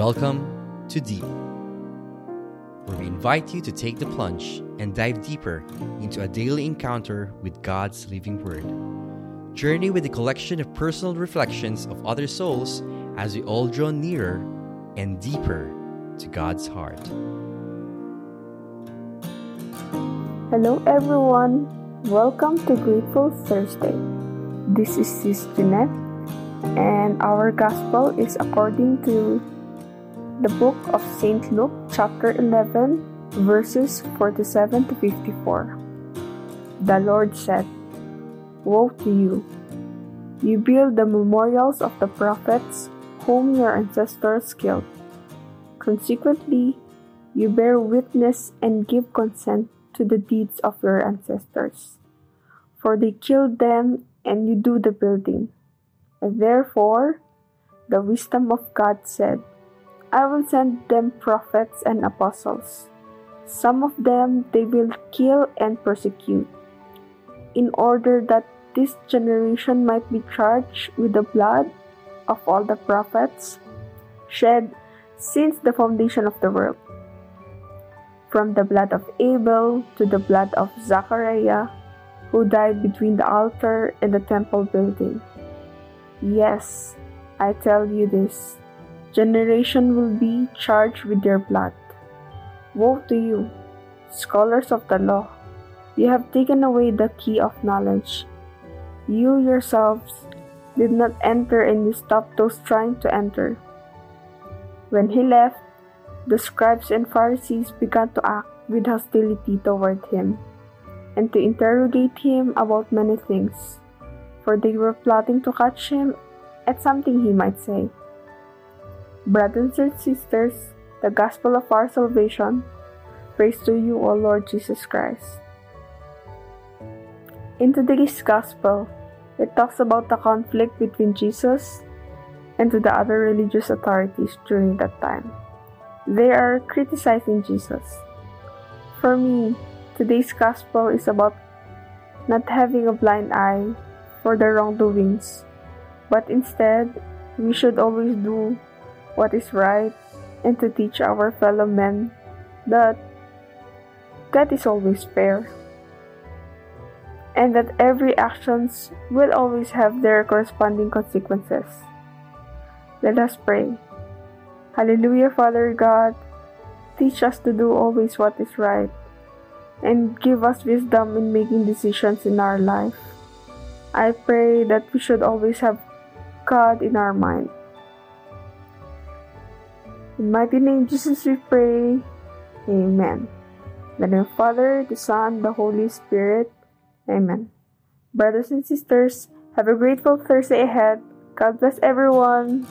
Welcome to Deep, where we invite you to take the plunge and dive deeper into a daily encounter with God's living Word. Journey with a collection of personal reflections of other souls as we all draw nearer and deeper to God's heart. Hello, everyone. Welcome to Grateful Thursday. This is Sis Jeanette, and our gospel is according to the book of St. Luke, chapter 11, verses 47 to 54. The Lord said, Woe to you! You build the memorials of the prophets whom your ancestors killed. Consequently, you bear witness and give consent to the deeds of your ancestors. For they killed them and you do the building. And therefore, the wisdom of God said, I will send them prophets and apostles. Some of them they will kill and persecute, in order that this generation might be charged with the blood of all the prophets shed since the foundation of the world. From the blood of Abel to the blood of Zachariah, who died between the altar and the temple building. Yes, I tell you this generation will be charged with their blood. Woe to you, scholars of the law! You have taken away the key of knowledge. You yourselves did not enter and you stopped those trying to enter. When he left, the scribes and Pharisees began to act with hostility toward him and to interrogate him about many things, for they were plotting to catch him at something he might say. Brothers and sisters, the gospel of our salvation, praise to you, O Lord Jesus Christ. In today's gospel, it talks about the conflict between Jesus and to the other religious authorities during that time. They are criticizing Jesus. For me, today's gospel is about not having a blind eye for the wrongdoings, but instead, we should always do what is right and to teach our fellow men that that is always fair and that every actions will always have their corresponding consequences. Let us pray. Hallelujah, Father God, teach us to do always what is right and give us wisdom in making decisions in our life. I pray that we should always have God in our mind in mighty name Jesus we pray. Amen. In the name of the Father, the Son, the Holy Spirit. Amen. Brothers and sisters, have a grateful Thursday ahead. God bless everyone.